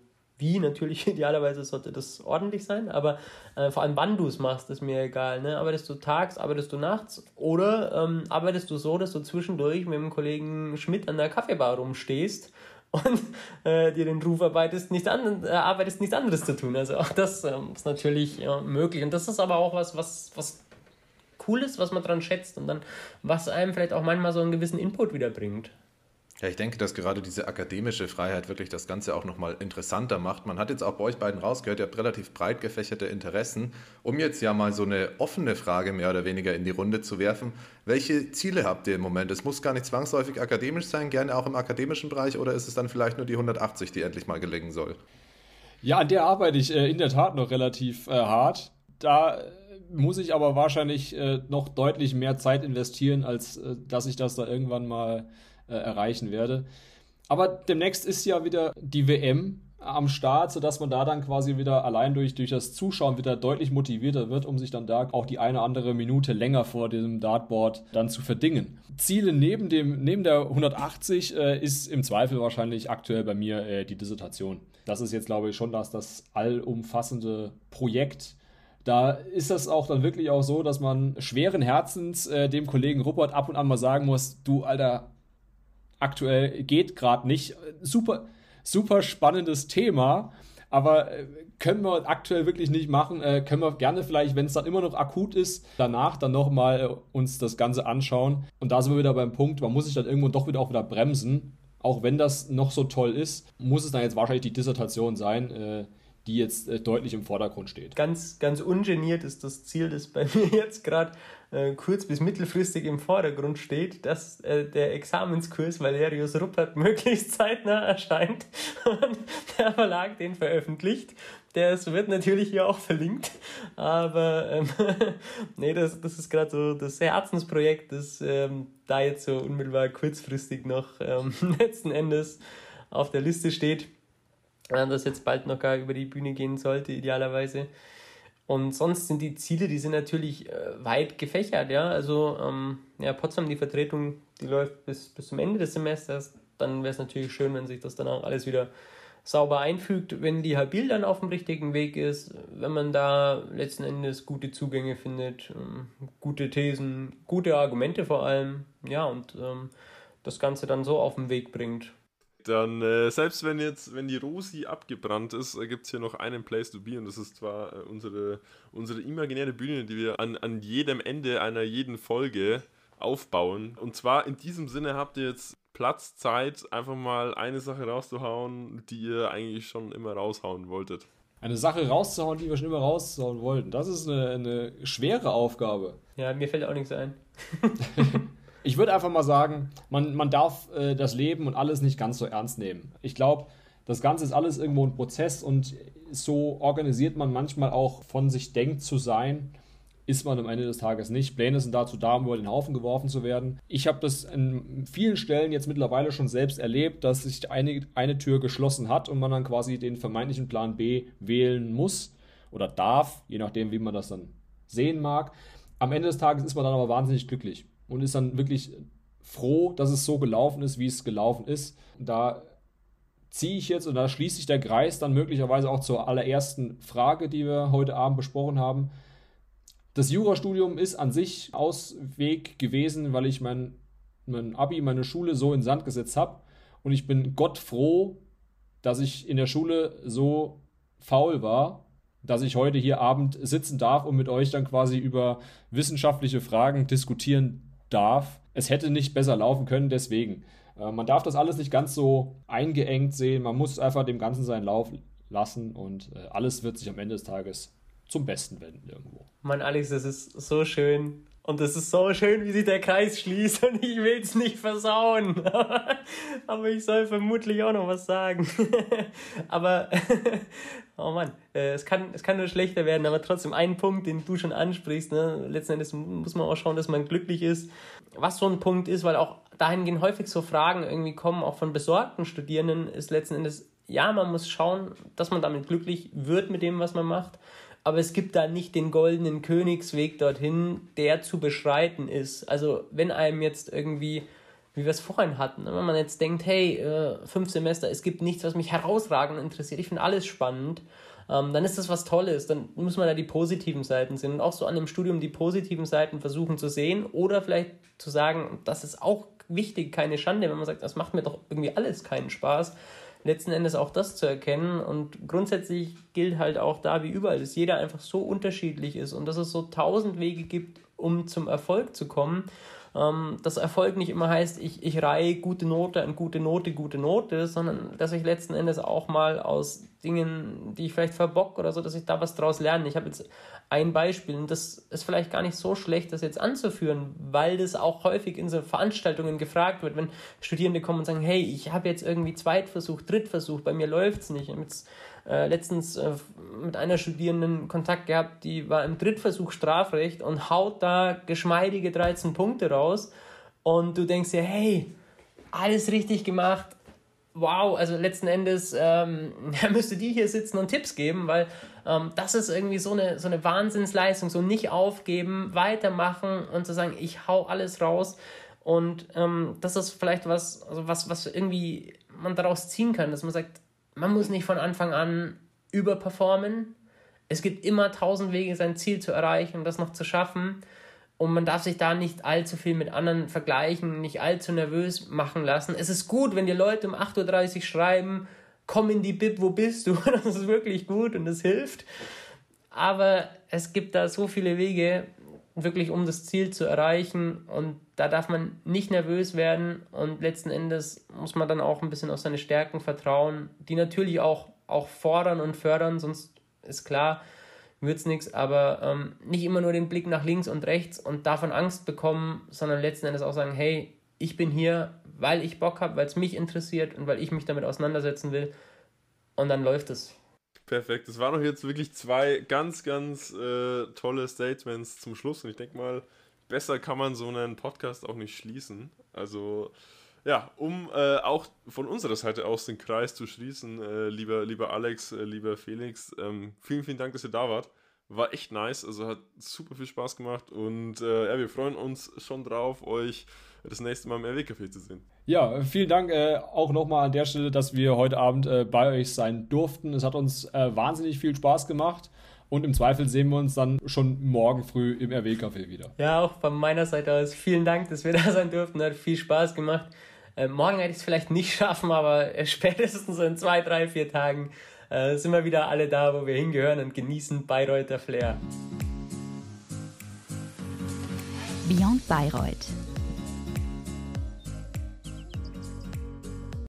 wie natürlich idealerweise sollte das ordentlich sein, aber äh, vor allem wann du es machst, ist mir egal. Ne? Arbeitest du tags, arbeitest du nachts oder ähm, arbeitest du so, dass du zwischendurch mit dem Kollegen Schmidt an der Kaffeebar rumstehst und äh, dir den Ruf arbeitest, nichts an, äh, arbeitest, nichts anderes zu tun. Also auch das ähm, ist natürlich ja, möglich. Und das ist aber auch was, was, was cool ist, was man dran schätzt und dann, was einem vielleicht auch manchmal so einen gewissen Input wieder bringt. Ja, ich denke, dass gerade diese akademische Freiheit wirklich das Ganze auch nochmal interessanter macht. Man hat jetzt auch bei euch beiden rausgehört, ihr habt relativ breit gefächerte Interessen. Um jetzt ja mal so eine offene Frage mehr oder weniger in die Runde zu werfen, welche Ziele habt ihr im Moment? Es muss gar nicht zwangsläufig akademisch sein, gerne auch im akademischen Bereich, oder ist es dann vielleicht nur die 180, die endlich mal gelingen soll? Ja, an der arbeite ich äh, in der Tat noch relativ äh, hart. Da äh, muss ich aber wahrscheinlich noch deutlich mehr Zeit investieren, als dass ich das da irgendwann mal äh, erreichen werde. Aber demnächst ist ja wieder die WM am Start, sodass man da dann quasi wieder allein durch, durch das Zuschauen wieder deutlich motivierter wird, um sich dann da auch die eine oder andere Minute länger vor dem Dartboard dann zu verdingen. Ziele neben, dem, neben der 180 äh, ist im Zweifel wahrscheinlich aktuell bei mir äh, die Dissertation. Das ist jetzt, glaube ich, schon das, das allumfassende Projekt. Da ist das auch dann wirklich auch so, dass man schweren Herzens äh, dem Kollegen Ruppert ab und an mal sagen muss, du Alter, aktuell geht gerade nicht. Super, super spannendes Thema, aber äh, können wir aktuell wirklich nicht machen. Äh, können wir gerne vielleicht, wenn es dann immer noch akut ist, danach dann nochmal äh, uns das Ganze anschauen. Und da sind wir wieder beim Punkt, man muss sich dann irgendwo doch wieder auch wieder bremsen. Auch wenn das noch so toll ist, muss es dann jetzt wahrscheinlich die Dissertation sein. Äh, die jetzt äh, deutlich im Vordergrund steht. Ganz, ganz ungeniert ist das Ziel, das bei mir jetzt gerade äh, kurz- bis mittelfristig im Vordergrund steht, dass äh, der Examenskurs Valerius Ruppert möglichst zeitnah erscheint und der Verlag den veröffentlicht. Das wird natürlich hier auch verlinkt, aber ähm, nee, das, das ist gerade so das Herzensprojekt, das ähm, da jetzt so unmittelbar kurzfristig noch ähm, letzten Endes auf der Liste steht das jetzt bald noch gar über die Bühne gehen sollte, idealerweise. Und sonst sind die Ziele, die sind natürlich äh, weit gefächert, ja. Also, ähm, ja, Potsdam, die Vertretung, die läuft bis, bis zum Ende des Semesters. Dann wäre es natürlich schön, wenn sich das dann auch alles wieder sauber einfügt, wenn die Habil dann auf dem richtigen Weg ist, wenn man da letzten Endes gute Zugänge findet, ähm, gute Thesen, gute Argumente vor allem, ja, und ähm, das Ganze dann so auf den Weg bringt. Dann, äh, selbst wenn jetzt, wenn die Rosi abgebrannt ist, äh, gibt es hier noch einen Place to be und das ist zwar äh, unsere, unsere imaginäre Bühne, die wir an, an jedem Ende einer jeden Folge aufbauen. Und zwar in diesem Sinne habt ihr jetzt Platz, Zeit, einfach mal eine Sache rauszuhauen, die ihr eigentlich schon immer raushauen wolltet. Eine Sache rauszuhauen, die wir schon immer raushauen wollten. Das ist eine, eine schwere Aufgabe. Ja, mir fällt auch nichts ein. Ich würde einfach mal sagen, man, man darf äh, das Leben und alles nicht ganz so ernst nehmen. Ich glaube, das Ganze ist alles irgendwo ein Prozess und so organisiert man manchmal auch von sich denkt zu sein, ist man am Ende des Tages nicht. Pläne sind dazu da, um über den Haufen geworfen zu werden. Ich habe das in vielen Stellen jetzt mittlerweile schon selbst erlebt, dass sich eine, eine Tür geschlossen hat und man dann quasi den vermeintlichen Plan B wählen muss oder darf, je nachdem, wie man das dann sehen mag. Am Ende des Tages ist man dann aber wahnsinnig glücklich. Und ist dann wirklich froh, dass es so gelaufen ist, wie es gelaufen ist. Da ziehe ich jetzt und da schließt sich der Kreis dann möglicherweise auch zur allerersten Frage, die wir heute Abend besprochen haben. Das Jurastudium ist an sich Ausweg gewesen, weil ich mein, mein Abi, meine Schule so in Sand gesetzt habe. Und ich bin Gott froh, dass ich in der Schule so faul war, dass ich heute hier Abend sitzen darf und mit euch dann quasi über wissenschaftliche Fragen diskutieren darf. Es hätte nicht besser laufen können, deswegen. Äh, man darf das alles nicht ganz so eingeengt sehen. Man muss einfach dem Ganzen seinen Lauf lassen und äh, alles wird sich am Ende des Tages zum Besten wenden irgendwo. Mann, Alex, das ist so schön. Und es ist so schön, wie sich der Kreis schließt und ich will es nicht versauen. Aber ich soll vermutlich auch noch was sagen. aber, oh Mann, äh, es kann, es kann nur schlechter werden, aber trotzdem ein Punkt, den du schon ansprichst. Ne? Letzten Endes muss man auch schauen, dass man glücklich ist. Was so ein Punkt ist, weil auch dahingehend häufig so Fragen irgendwie kommen, auch von besorgten Studierenden, ist letzten Endes, ja, man muss schauen, dass man damit glücklich wird mit dem, was man macht aber es gibt da nicht den goldenen Königsweg dorthin, der zu beschreiten ist. Also wenn einem jetzt irgendwie, wie wir es vorhin hatten, wenn man jetzt denkt, hey, äh, fünf Semester, es gibt nichts, was mich herausragend interessiert, ich finde alles spannend, ähm, dann ist das was Tolles, dann muss man da die positiven Seiten sehen und auch so an dem Studium die positiven Seiten versuchen zu sehen oder vielleicht zu sagen, das ist auch wichtig, keine Schande, wenn man sagt, das macht mir doch irgendwie alles keinen Spaß letzten Endes auch das zu erkennen. Und grundsätzlich gilt halt auch da wie überall, dass jeder einfach so unterschiedlich ist und dass es so tausend Wege gibt, um zum Erfolg zu kommen ähm, dass Erfolg nicht immer heißt, ich, ich reihe gute Note an gute Note, gute Note, sondern dass ich letzten Endes auch mal aus Dingen, die ich vielleicht verbock oder so, dass ich da was draus lerne. Ich habe jetzt ein Beispiel und das ist vielleicht gar nicht so schlecht, das jetzt anzuführen, weil das auch häufig in so Veranstaltungen gefragt wird, wenn Studierende kommen und sagen, hey, ich habe jetzt irgendwie Zweitversuch, Drittversuch, bei mir läuft es nicht. Ich jetzt äh, letztens äh, mit einer Studierenden Kontakt gehabt, die war im Drittversuch Strafrecht und haut da geschmeidige 13 Punkte raus. Und du denkst dir, hey, alles richtig gemacht. Wow, also letzten Endes ähm, müsste die hier sitzen und Tipps geben, weil ähm, das ist irgendwie so eine, so eine Wahnsinnsleistung, so nicht aufgeben, weitermachen und zu sagen, ich hau alles raus. Und ähm, das ist vielleicht was, also was, was irgendwie man daraus ziehen kann, dass man sagt, man muss nicht von Anfang an überperformen. Es gibt immer tausend Wege, sein Ziel zu erreichen und das noch zu schaffen. Und man darf sich da nicht allzu viel mit anderen vergleichen, nicht allzu nervös machen lassen. Es ist gut, wenn die Leute um 8.30 Uhr schreiben, komm in die Bib, wo bist du? Das ist wirklich gut und das hilft. Aber es gibt da so viele Wege, wirklich um das Ziel zu erreichen. Und da darf man nicht nervös werden. Und letzten Endes muss man dann auch ein bisschen auf seine Stärken vertrauen, die natürlich auch, auch fordern und fördern, sonst ist klar, wird es nichts. Aber ähm, nicht immer nur den Blick nach links und rechts und davon Angst bekommen, sondern letzten Endes auch sagen, hey, ich bin hier, weil ich Bock habe, weil es mich interessiert und weil ich mich damit auseinandersetzen will. Und dann läuft es. Perfekt. Das waren doch jetzt wirklich zwei ganz, ganz äh, tolle Statements zum Schluss. Und ich denke mal, besser kann man so einen Podcast auch nicht schließen. Also, ja, um äh, auch von unserer Seite aus den Kreis zu schließen, äh, lieber, lieber Alex, äh, lieber Felix, ähm, vielen, vielen Dank, dass ihr da wart. War echt nice, also hat super viel Spaß gemacht und äh, ja, wir freuen uns schon drauf, euch das nächste Mal im RW-Café zu sehen. Ja, vielen Dank äh, auch nochmal an der Stelle, dass wir heute Abend äh, bei euch sein durften. Es hat uns äh, wahnsinnig viel Spaß gemacht. Und im Zweifel sehen wir uns dann schon morgen früh im RW-Café wieder. Ja, auch von meiner Seite aus vielen Dank, dass wir da sein durften. Hat viel Spaß gemacht. Äh, morgen werde ich es vielleicht nicht schaffen, aber äh, spätestens in zwei, drei, vier Tagen äh, sind wir wieder alle da, wo wir hingehören und genießen Bayreuther Flair. Beyond Bayreuth